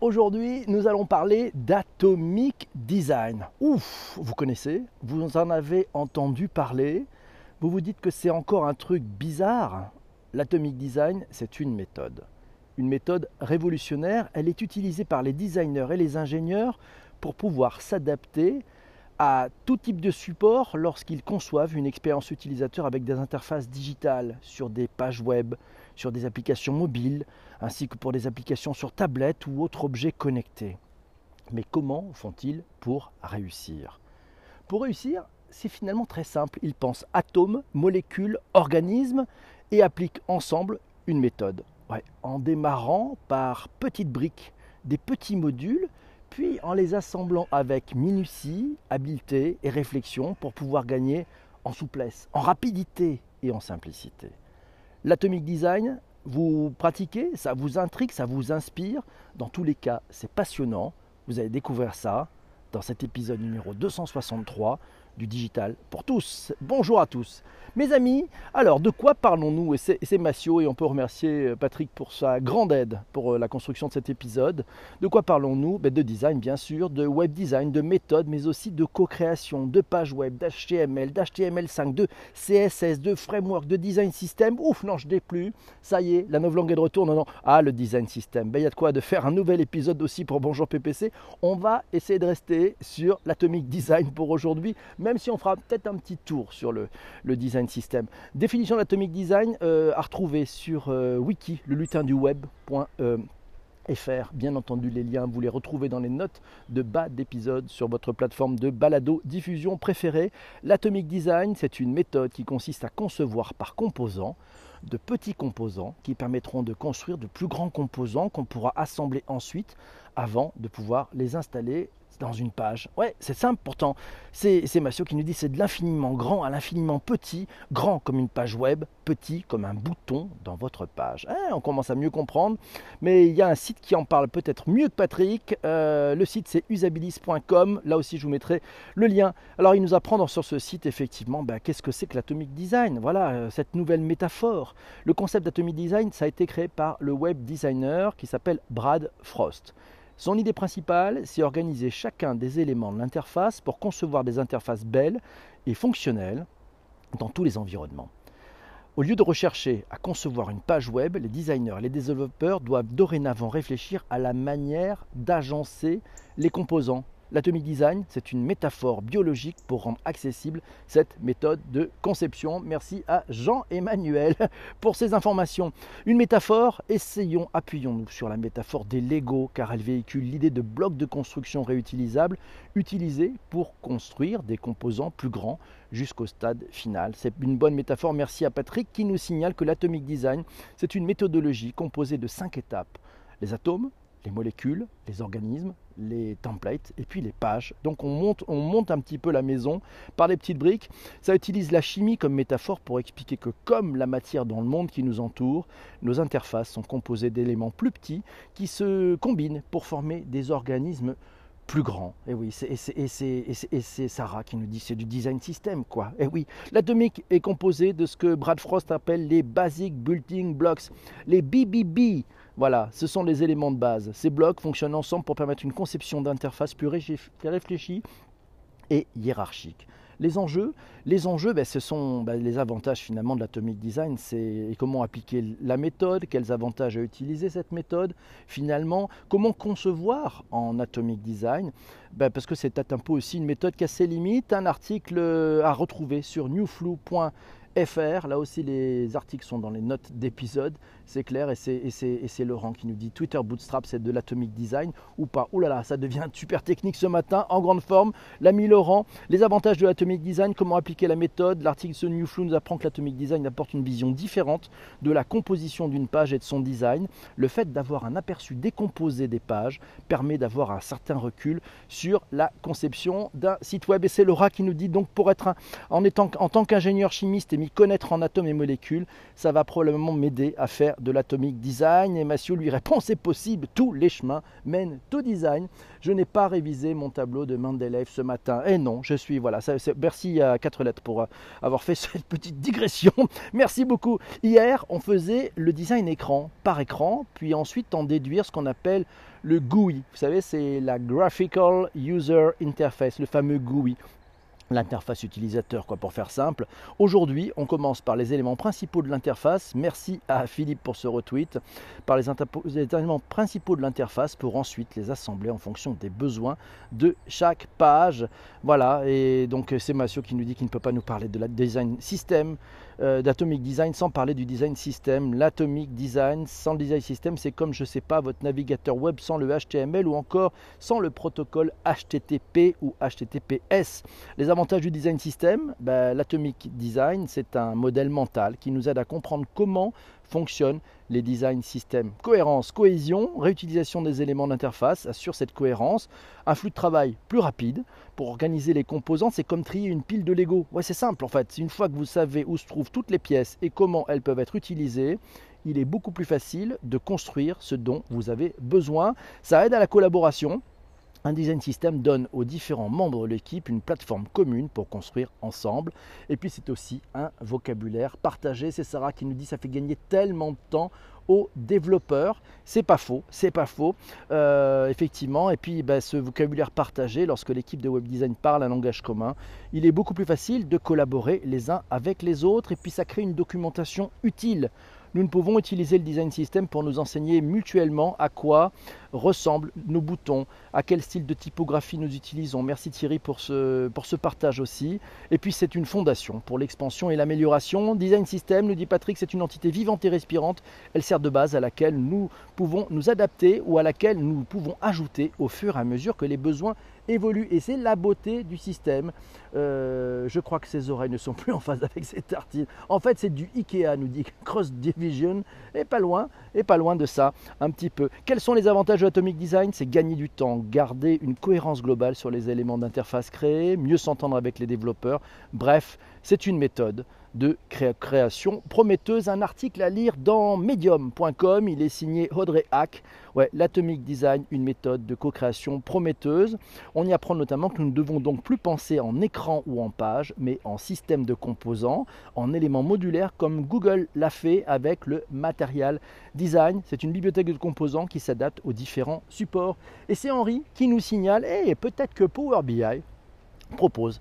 Aujourd'hui, nous allons parler d'Atomic Design. Ouf, vous connaissez Vous en avez entendu parler Vous vous dites que c'est encore un truc bizarre L'Atomic Design, c'est une méthode. Une méthode révolutionnaire, elle est utilisée par les designers et les ingénieurs pour pouvoir s'adapter à tout type de support lorsqu'ils conçoivent une expérience utilisateur avec des interfaces digitales sur des pages web, sur des applications mobiles, ainsi que pour des applications sur tablette ou autres objets connectés. Mais comment font-ils pour réussir? Pour réussir, c'est finalement très simple. Ils pensent atomes, molécules, organismes et appliquent ensemble une méthode. en démarrant par petites briques, des petits modules puis en les assemblant avec minutie, habileté et réflexion pour pouvoir gagner en souplesse, en rapidité et en simplicité. L'atomic design, vous pratiquez, ça vous intrigue, ça vous inspire. Dans tous les cas, c'est passionnant. Vous allez découvrir ça dans cet épisode numéro 263 du digital pour tous. Bonjour à tous. Mes amis, alors de quoi parlons-nous? Et c'est Massio et on peut remercier euh, Patrick pour sa grande aide pour euh, la construction de cet épisode. De quoi parlons-nous? Ben, De design bien sûr, de web design, de méthode, mais aussi de co-création, de pages web, d'HTML, d'HTML5, de CSS, de framework, de design system. Ouf, non, je plus. Ça y est, la nouvelle langue est de retour. Non, non. Ah, le design system. Ben, il y a de quoi de faire un nouvel épisode aussi pour Bonjour PPC. On va essayer de rester sur l'atomic design pour aujourd'hui même si on fera peut-être un petit tour sur le, design system. Définition d'atomic design euh, à retrouver sur euh, wiki, le lutin du web.fr. Bien entendu, les liens, vous les retrouvez dans les notes de bas d'épisode sur votre plateforme de balado diffusion préférée. L'atomic design, c'est une méthode qui consiste à concevoir par composants de petits composants qui permettront de construire de plus grands composants qu'on pourra assembler ensuite avant de pouvoir les installer dans une page. Ouais, c'est simple pourtant. C'est Massio qui nous dit c'est de l'infiniment grand à l'infiniment petit, grand comme une page web, petit comme un bouton dans votre page. Hein, on commence à mieux comprendre, mais il y a un site qui en parle peut-être mieux que Patrick. Euh, le site c'est usabilis.com. Là aussi, je vous mettrai le lien. Alors, il nous apprend sur ce site effectivement ben, qu'est-ce que c'est que l'atomic design? Voilà, euh, cette nouvelle métaphore. Le concept d'atomic design, ça a été créé par le web designer qui s'appelle Brad Frost. Son idée principale, c'est organiser chacun des éléments de l'interface pour concevoir des interfaces belles et fonctionnelles dans tous les environnements. Au lieu de rechercher à concevoir une page web, les designers et les développeurs doivent dorénavant réfléchir à la manière d'agencer les composants L'atomic design, c'est une métaphore biologique pour rendre accessible cette méthode de conception. Merci à Jean-Emmanuel pour ces informations. Une métaphore, essayons, appuyons-nous sur la métaphore des Lego car elle véhicule l'idée de blocs de construction réutilisables utilisés pour construire des composants plus grands jusqu'au stade final. C'est une bonne métaphore. Merci à Patrick qui nous signale que l'atomic design, c'est une méthodologie composée de cinq étapes. Les atomes, les molécules, les organismes, les templates et puis les pages. Donc on monte, on monte un petit peu la maison par des petites briques. Ça utilise la chimie comme métaphore pour expliquer que comme la matière dans le monde qui nous entoure, nos interfaces sont composées d'éléments plus petits qui se combinent pour former des organismes plus grand. Et oui, c'est Sarah qui nous dit c'est du design system quoi. Et oui, l'atomique est composé de ce que Brad Frost appelle les basic building blocks, les BBB. Voilà, ce sont les éléments de base. Ces blocs fonctionnent ensemble pour permettre une conception d'interface plus réfléchie et hiérarchique. Les enjeux, les enjeux ben, ce sont ben, les avantages finalement de l'atomic design, c'est comment appliquer la méthode, quels avantages à utiliser cette méthode, finalement, comment concevoir en atomic design, ben, parce que c'est un peu aussi une méthode qui a ses limites. Un article à retrouver sur newflu.fr FR. Là aussi, les articles sont dans les notes d'épisode, c'est clair. Et c'est Laurent qui nous dit Twitter Bootstrap, c'est de l'atomic design ou pas. Ouh là là, ça devient super technique ce matin, en grande forme. L'ami Laurent, les avantages de l'atomic design, comment appliquer la méthode? L'article de Newflow nous apprend que l'atomic design apporte une vision différente de la composition d'une page et de son design. Le fait d'avoir un aperçu décomposé des pages permet d'avoir un certain recul sur la conception d'un site web. Et c'est Laura qui nous dit donc pour être en, étant, en tant qu'ingénieur chimiste et connaître en atomes et molécules, ça va probablement m'aider à faire de l'atomic design. Et Mathieu lui répond c'est possible, tous les chemins mènent au design. Je n'ai pas révisé mon tableau de Mendeleev ce matin. Et non, je suis, voilà, merci à quatre lettres pour euh, avoir fait cette petite digression. Merci beaucoup. Hier, on faisait le design écran par écran, puis ensuite en déduire ce qu'on appelle le GUI. Vous savez, c'est la Graphical User Interface, le fameux GUI l'interface utilisateur, quoi, pour faire simple. Aujourd'hui, on commence par les éléments principaux de l'interface. Merci à Philippe pour ce retweet. Par les, éléments principaux de l'interface pour ensuite les assembler en fonction des besoins de chaque page. Voilà, et donc c'est Massio qui nous dit qu'il ne peut pas nous parler de la design system, euh, d'Atomic Design sans parler du design system. L'Atomic Design sans le design system, c'est comme, je sais pas, votre navigateur web sans le HTML ou encore sans le protocole HTTP ou HTTPS. Les avantages du design system, ben, l'Atomic Design, c'est un modèle mental qui nous aide à comprendre comment fonctionnent les design systems. Cohérence, cohésion, réutilisation des éléments d'interface assure cette cohérence. Un flux de travail plus rapide pour organiser les composants, c'est comme trier une pile de Lego. Ouais, c'est simple en fait. Une fois que vous savez où se trouvent toutes les pièces et comment elles peuvent être utilisées, il est beaucoup plus facile de construire ce dont vous avez besoin. Ça aide à la collaboration un design system donne aux différents membres de l'équipe une plateforme commune pour construire ensemble. Et puis c'est aussi un vocabulaire partagé. C'est Sarah qui nous dit ça fait gagner tellement de temps aux développeurs. C'est pas faux, c'est pas faux, euh, effectivement. Et puis bah, ce vocabulaire partagé, lorsque l'équipe de web design parle un langage commun, il est beaucoup plus facile de collaborer les uns avec les autres. Et puis ça crée une documentation utile nous ne pouvons utiliser le design system pour nous enseigner mutuellement à quoi ressemblent nos boutons, à quel style de typographie nous utilisons. Merci Thierry pour ce, partage aussi. Et puis c'est une fondation pour l'expansion et l'amélioration. Design System, nous dit Patrick, c'est une entité vivante et respirante. Elle sert de base à laquelle nous pouvons nous adapter ou à laquelle nous pouvons ajouter au fur et à mesure que les besoins évolue et c'est la beauté du système. Euh, je crois que ses oreilles ne sont plus en phase avec ses tartines. En fait, c'est du Ikea, nous dit Cross Division, et pas loin, et pas loin de ça, un petit peu. Quels sont les avantages de Atomic Design? C'est gagner du temps, garder une cohérence globale sur les éléments d'interface créés, mieux s'entendre avec les développeurs. Bref, c'est une méthode de création prometteuse. Un article à lire dans medium.com. Il est signé Audrey Hack. L'Atomic Design, une méthode de co-création prometteuse. On y apprend notamment que nous ne devons donc plus penser en écran ou en page, mais en système de composants, en éléments modulaires comme Google l'a fait avec le Material Design. C'est une bibliothèque de composants qui s'adapte aux différents supports. Et c'est Henri qui nous signale, et eh, peut-être que Power BI propose,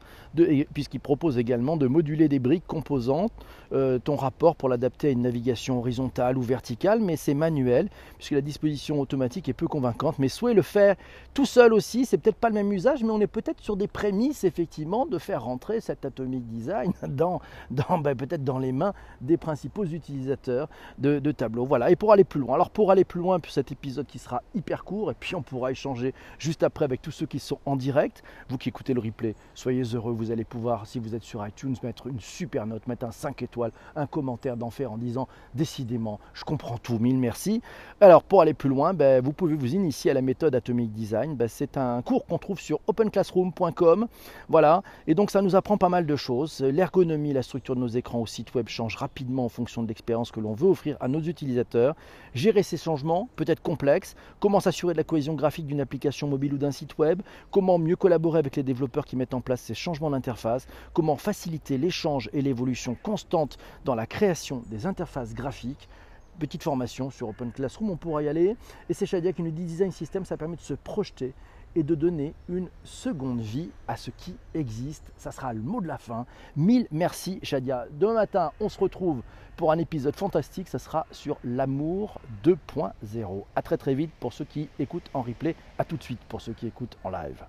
puisqu'il propose également de moduler des briques composantes, euh, ton rapport pour l'adapter à une navigation horizontale ou verticale, mais c'est manuel, puisque la disposition automatique est peu convaincante. Mais souhait le faire tout seul aussi, c'est peut-être pas le même usage, mais on est peut-être sur des prémices effectivement de faire rentrer cet atomic design dans, ben, peut-être dans les mains des principaux utilisateurs de, de tableaux. Voilà, et pour aller plus loin, alors pour aller plus loin, pour cet épisode qui sera hyper court, et puis on pourra échanger juste après avec tous ceux qui sont en direct, vous qui écoutez le replay soyez heureux, vous allez pouvoir, si vous êtes sur iTunes, mettre une super note, mettre un 5 étoiles, un commentaire d'enfer en disant décidément, je comprends tout, mille merci. Alors pour aller plus loin, ben, vous pouvez vous initier à la méthode Atomic Design. Ben, c'est un cours qu'on trouve sur openclassroom.com. Voilà, et donc ça nous apprend pas mal de choses. L'ergonomie, la structure de nos écrans au site web change rapidement en fonction de l'expérience que l'on veut offrir à nos utilisateurs. Gérer ces changements peut être complexe. Comment s'assurer de la cohésion graphique d'une application mobile ou d'un site web Comment mieux collaborer avec les développeurs qui mettent en place ces changements d'interface, comment faciliter l'échange et l'évolution constante dans la création des interfaces graphiques. Petite formation sur Open Classroom, on pourra y aller. Et c'est Shadia qui nous dit Design System, ça permet de se projeter et de donner une seconde vie à ce qui existe. Ça sera le mot de la fin. Mille merci Shadia. Demain matin, on se retrouve pour un épisode fantastique. Ça sera sur l'amour 2.0. À très très vite pour ceux qui écoutent en replay. À tout de suite pour ceux qui écoutent en live.